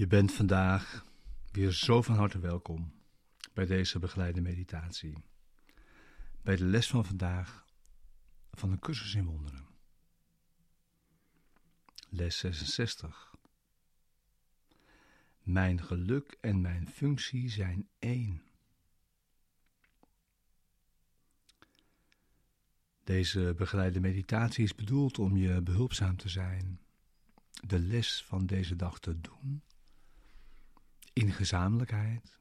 Je bent vandaag weer zo van harte welkom bij deze begeleide meditatie. Bij de les van vandaag van een cursus in wonderen. Les 66. Mijn geluk en mijn functie zijn één. Deze begeleide meditatie is bedoeld om je behulpzaam te zijn, de les van deze dag te doen in gezamenlijkheid,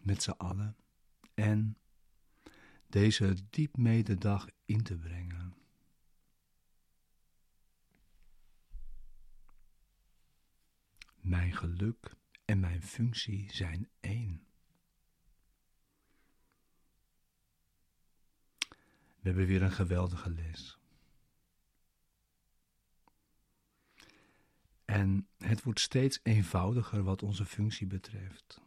met z'n allen en deze diep mededag in te brengen. Mijn geluk en mijn functie zijn één. We hebben weer een geweldige les. En het wordt steeds eenvoudiger wat onze functie betreft.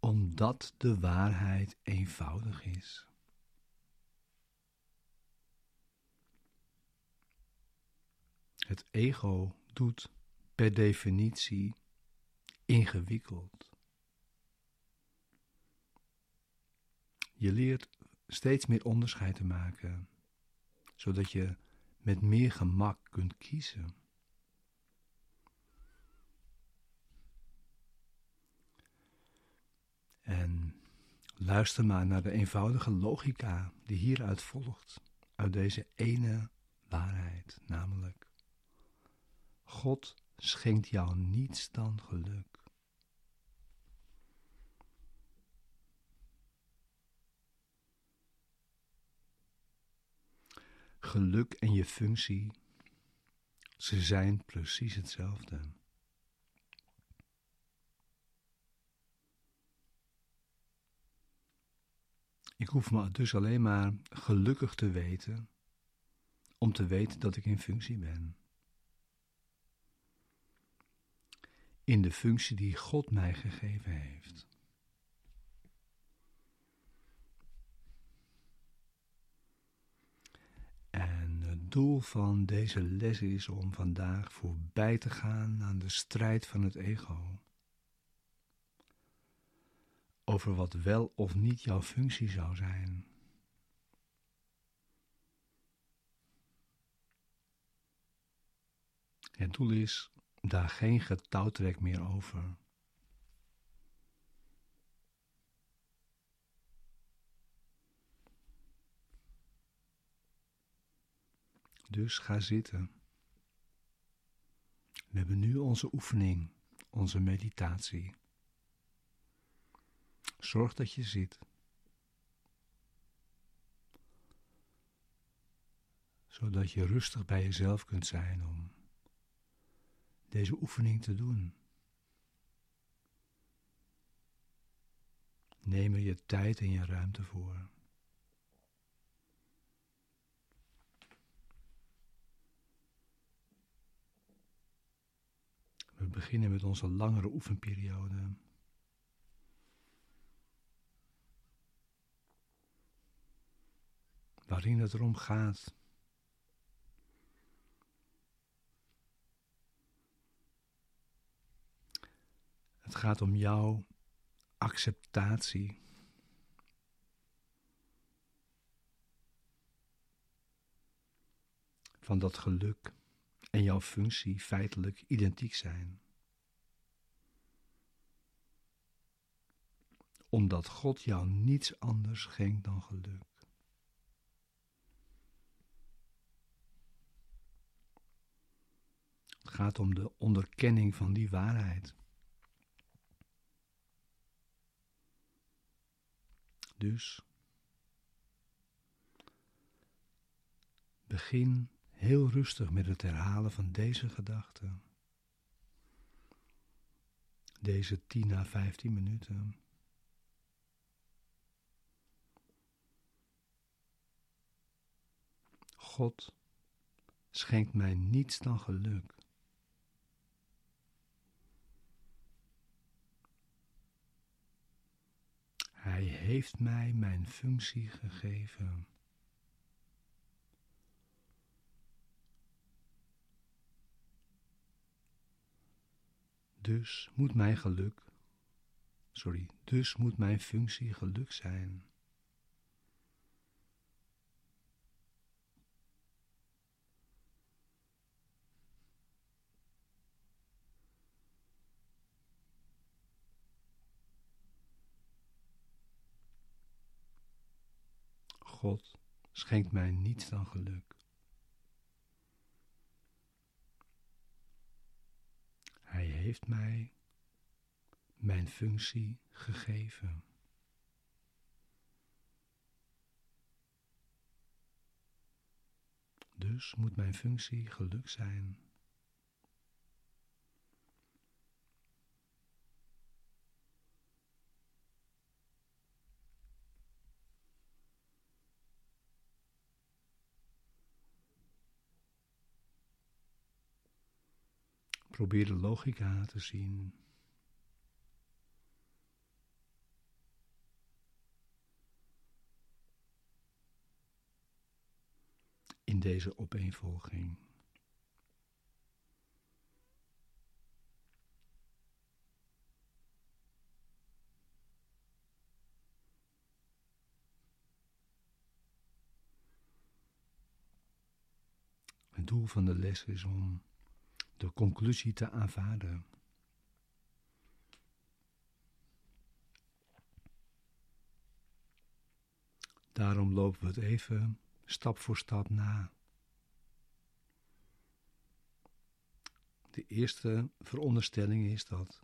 Omdat de waarheid eenvoudig is. Het ego doet per definitie ingewikkeld. Je leert steeds meer onderscheid te maken, zodat je met meer gemak kunt kiezen. En luister maar naar de eenvoudige logica die hieruit volgt, uit deze ene waarheid, namelijk God schenkt jou niets dan geluk. Geluk en je functie, ze zijn precies hetzelfde. Ik hoef me dus alleen maar gelukkig te weten om te weten dat ik in functie ben. In de functie die God mij gegeven heeft. Doel van deze les is om vandaag voorbij te gaan aan de strijd van het ego. Over wat wel of niet jouw functie zou zijn. Het doel is daar geen getouwtrek meer over. Dus ga zitten. We hebben nu onze oefening, onze meditatie. Zorg dat je zit. Zodat je rustig bij jezelf kunt zijn om deze oefening te doen. Neem er je tijd en je ruimte voor. Beginnen met onze langere oefenperiode. Waarin het erom gaat. Het gaat om jouw acceptatie. Van dat geluk en jouw functie feitelijk identiek zijn. Omdat God jou niets anders schenkt dan geluk. Het gaat om de onderkenning van die waarheid. Dus begin heel rustig met het herhalen van deze gedachten. Deze 10 à 15 minuten. God schenkt mij niets dan geluk. Hij heeft mij mijn functie gegeven. Dus moet mijn geluk, sorry, dus moet mijn functie geluk zijn. God schenkt mij niets dan geluk. Hij heeft mij mijn functie gegeven. Dus moet mijn functie geluk zijn. Probeer de logica te zien. In deze opeenvolging. Het doel van de les is om de conclusie te aanvaarden. Daarom lopen we het even stap voor stap na. De eerste veronderstelling is dat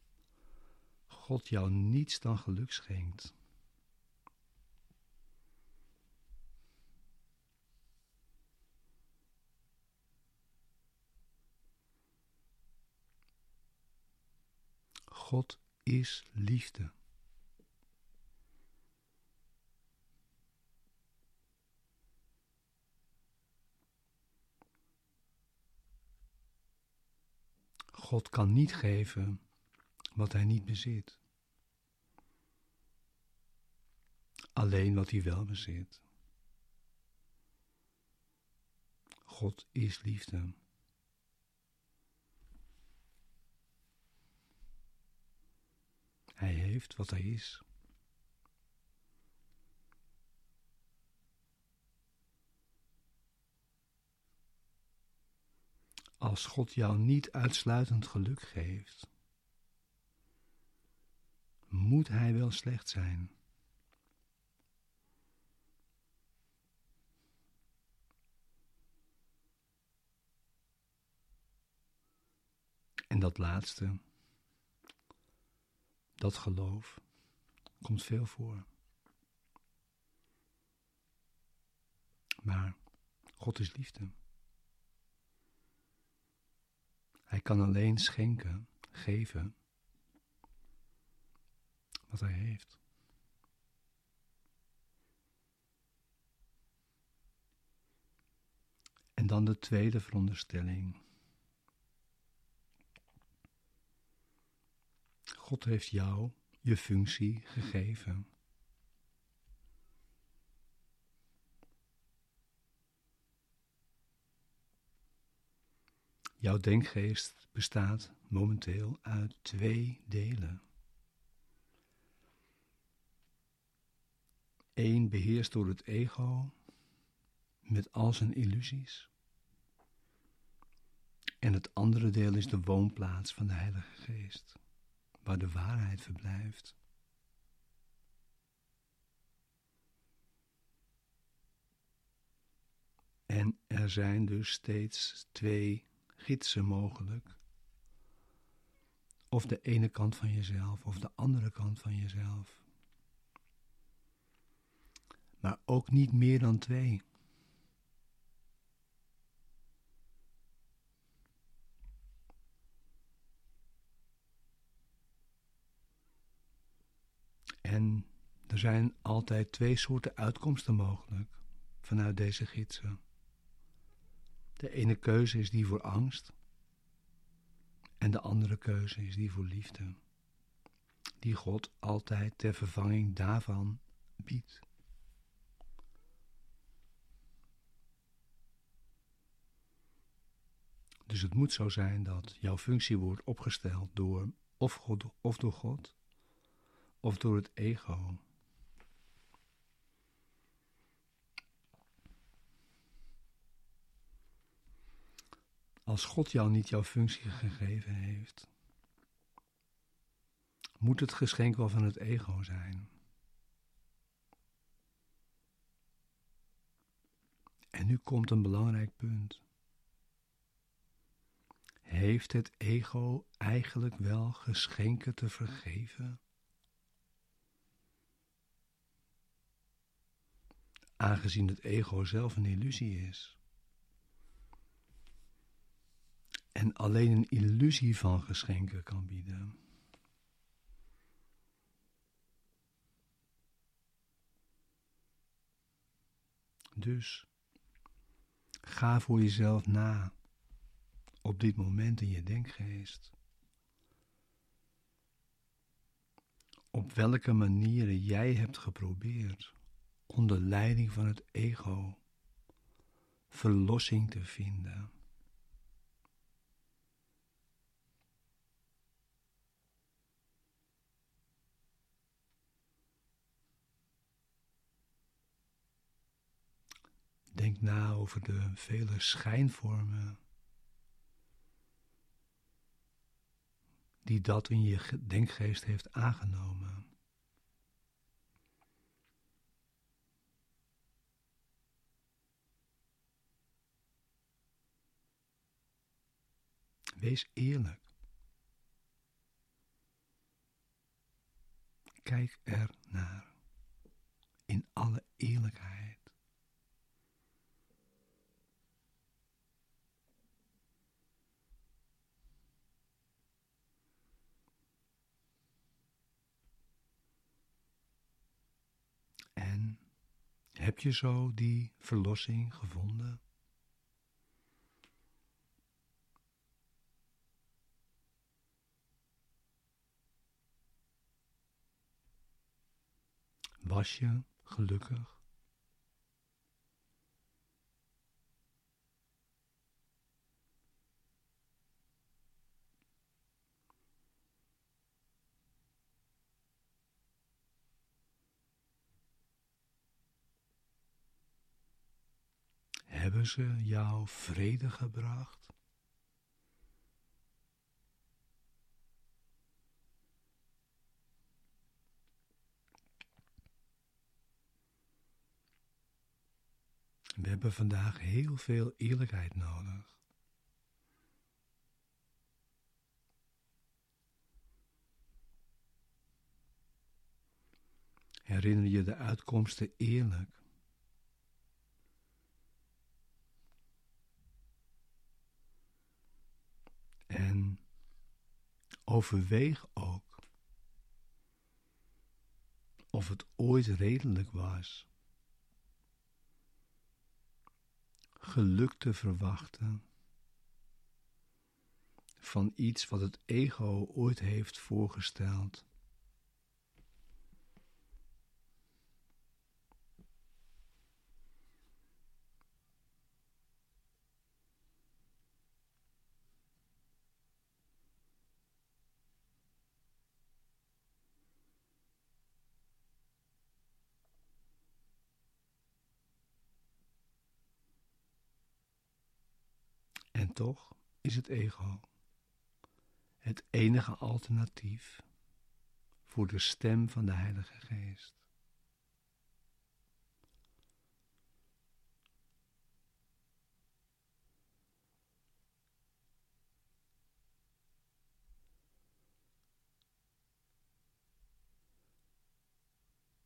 God jou niets dan geluk schenkt. God is liefde. God kan niet geven wat hij niet bezit. Alleen wat hij wel bezit. God is liefde. Hij heeft wat hij is. Als God jou niet uitsluitend geluk geeft, moet Hij wel slecht zijn. En dat laatste dat geloof komt veel voor. Maar God is liefde. Hij kan alleen schenken, geven wat hij heeft. En dan de tweede veronderstelling. God heeft jou je functie gegeven. Jouw denkgeest bestaat momenteel uit twee delen. Eén beheerst door het ego met al zijn illusies. En het andere deel is de woonplaats van de Heilige Geest waar de waarheid verblijft. En er zijn dus steeds twee gidsen mogelijk. Of de ene kant van jezelf of de andere kant van jezelf. Maar ook niet meer dan twee. En er zijn altijd twee soorten uitkomsten mogelijk vanuit deze gidsen. De ene keuze is die voor angst en de andere keuze is die voor liefde, die God altijd ter vervanging daarvan biedt. Dus het moet zo zijn dat jouw functie wordt opgesteld door of, God, of door God, of door het ego. Als God jou niet jouw functie gegeven heeft, moet het geschenk wel van het ego zijn. En nu komt een belangrijk punt. Heeft het ego eigenlijk wel geschenken te vergeven? Aangezien het ego zelf een illusie is. En alleen een illusie van geschenken kan bieden. Dus ga voor jezelf na op dit moment in je denkgeest. Op welke manieren jij hebt geprobeerd onder leiding van het ego verlossing te vinden. Denk na over de vele schijnvormen die dat in je denkgeest heeft aangenomen. Wees eerlijk. Kijk er naar in alle eerlijkheid. En heb je zo die verlossing gevonden? Was je gelukkig? Hebben ze jou vrede gebracht? We hebben vandaag heel veel eerlijkheid nodig. Herinner je de uitkomsten eerlijk? En overweeg ook of het ooit redelijk was geluk te verwachten van iets wat het ego ooit heeft voorgesteld. En toch is het ego het enige alternatief voor de stem van de Heilige Geest.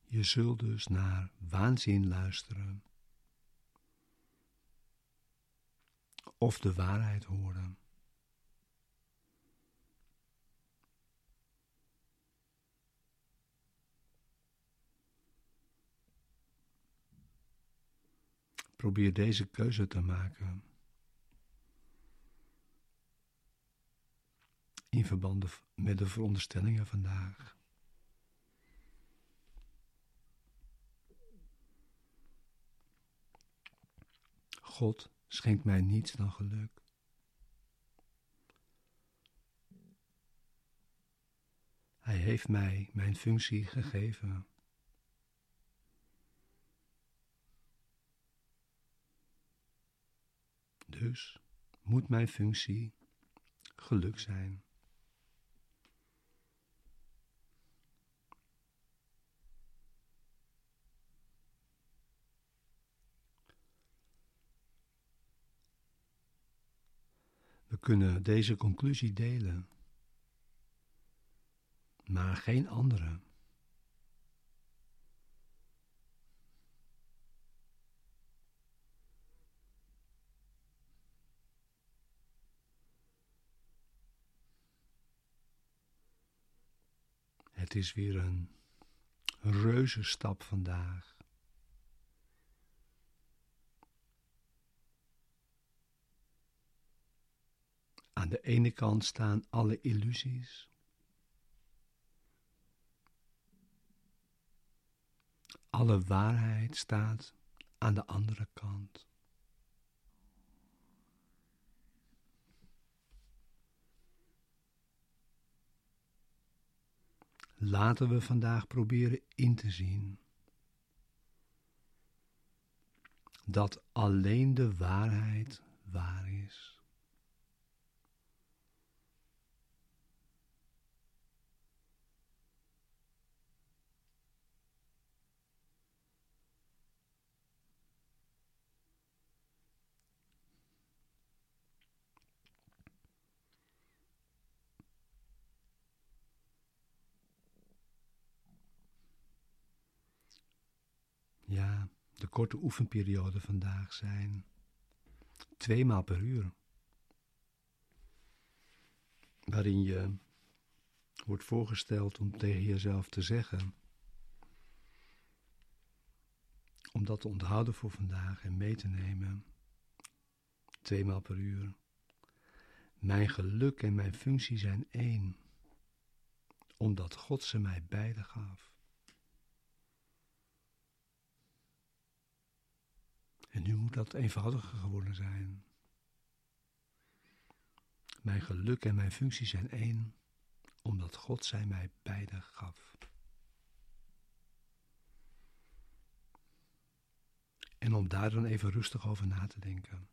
Je zult dus naar waanzin luisteren of de waarheid horen. Probeer deze keuze te maken. In verband met de veronderstellingen vandaag. God schenkt mij niets dan geluk. heeft mij mijn functie gegeven. Dus moet mijn functie geluk zijn. Kunnen deze conclusie delen, maar geen andere. Het is weer een reuze stap vandaag. Aan de ene kant staan alle illusies. Alle waarheid staat aan de andere kant. Laten we vandaag proberen in te zien dat alleen de waarheid waar is. Ja, de korte oefenperiode vandaag zijn twee maal per uur. Waarin je wordt voorgesteld om tegen jezelf te zeggen, om dat te onthouden voor vandaag en mee te nemen, twee maal per uur. Mijn geluk en mijn functie zijn één, omdat God ze mij beide gaf. En nu moet dat eenvoudiger geworden zijn. Mijn geluk en mijn functie zijn één, omdat God zij mij beide gaf. En om daar dan even rustig over na te denken.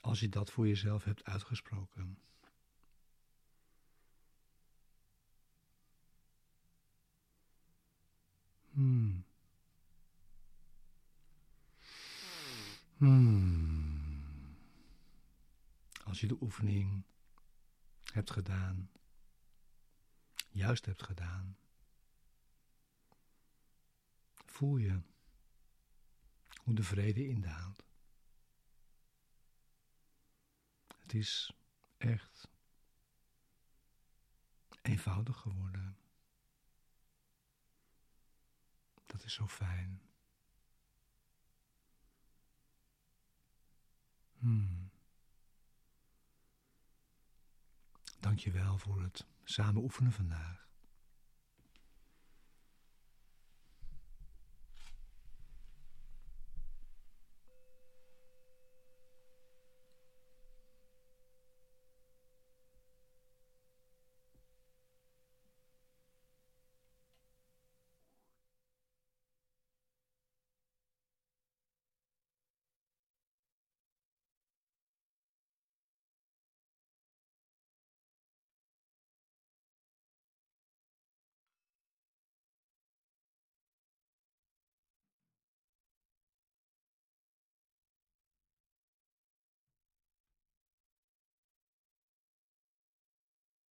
Als je dat voor jezelf hebt uitgesproken. Hmm. Hmm. Als je de oefening hebt gedaan, juist hebt gedaan, voel je hoe de vrede indaalt. Het is echt eenvoudig geworden. Dat is zo fijn. Hmm. Dank je wel voor het samen oefenen vandaag.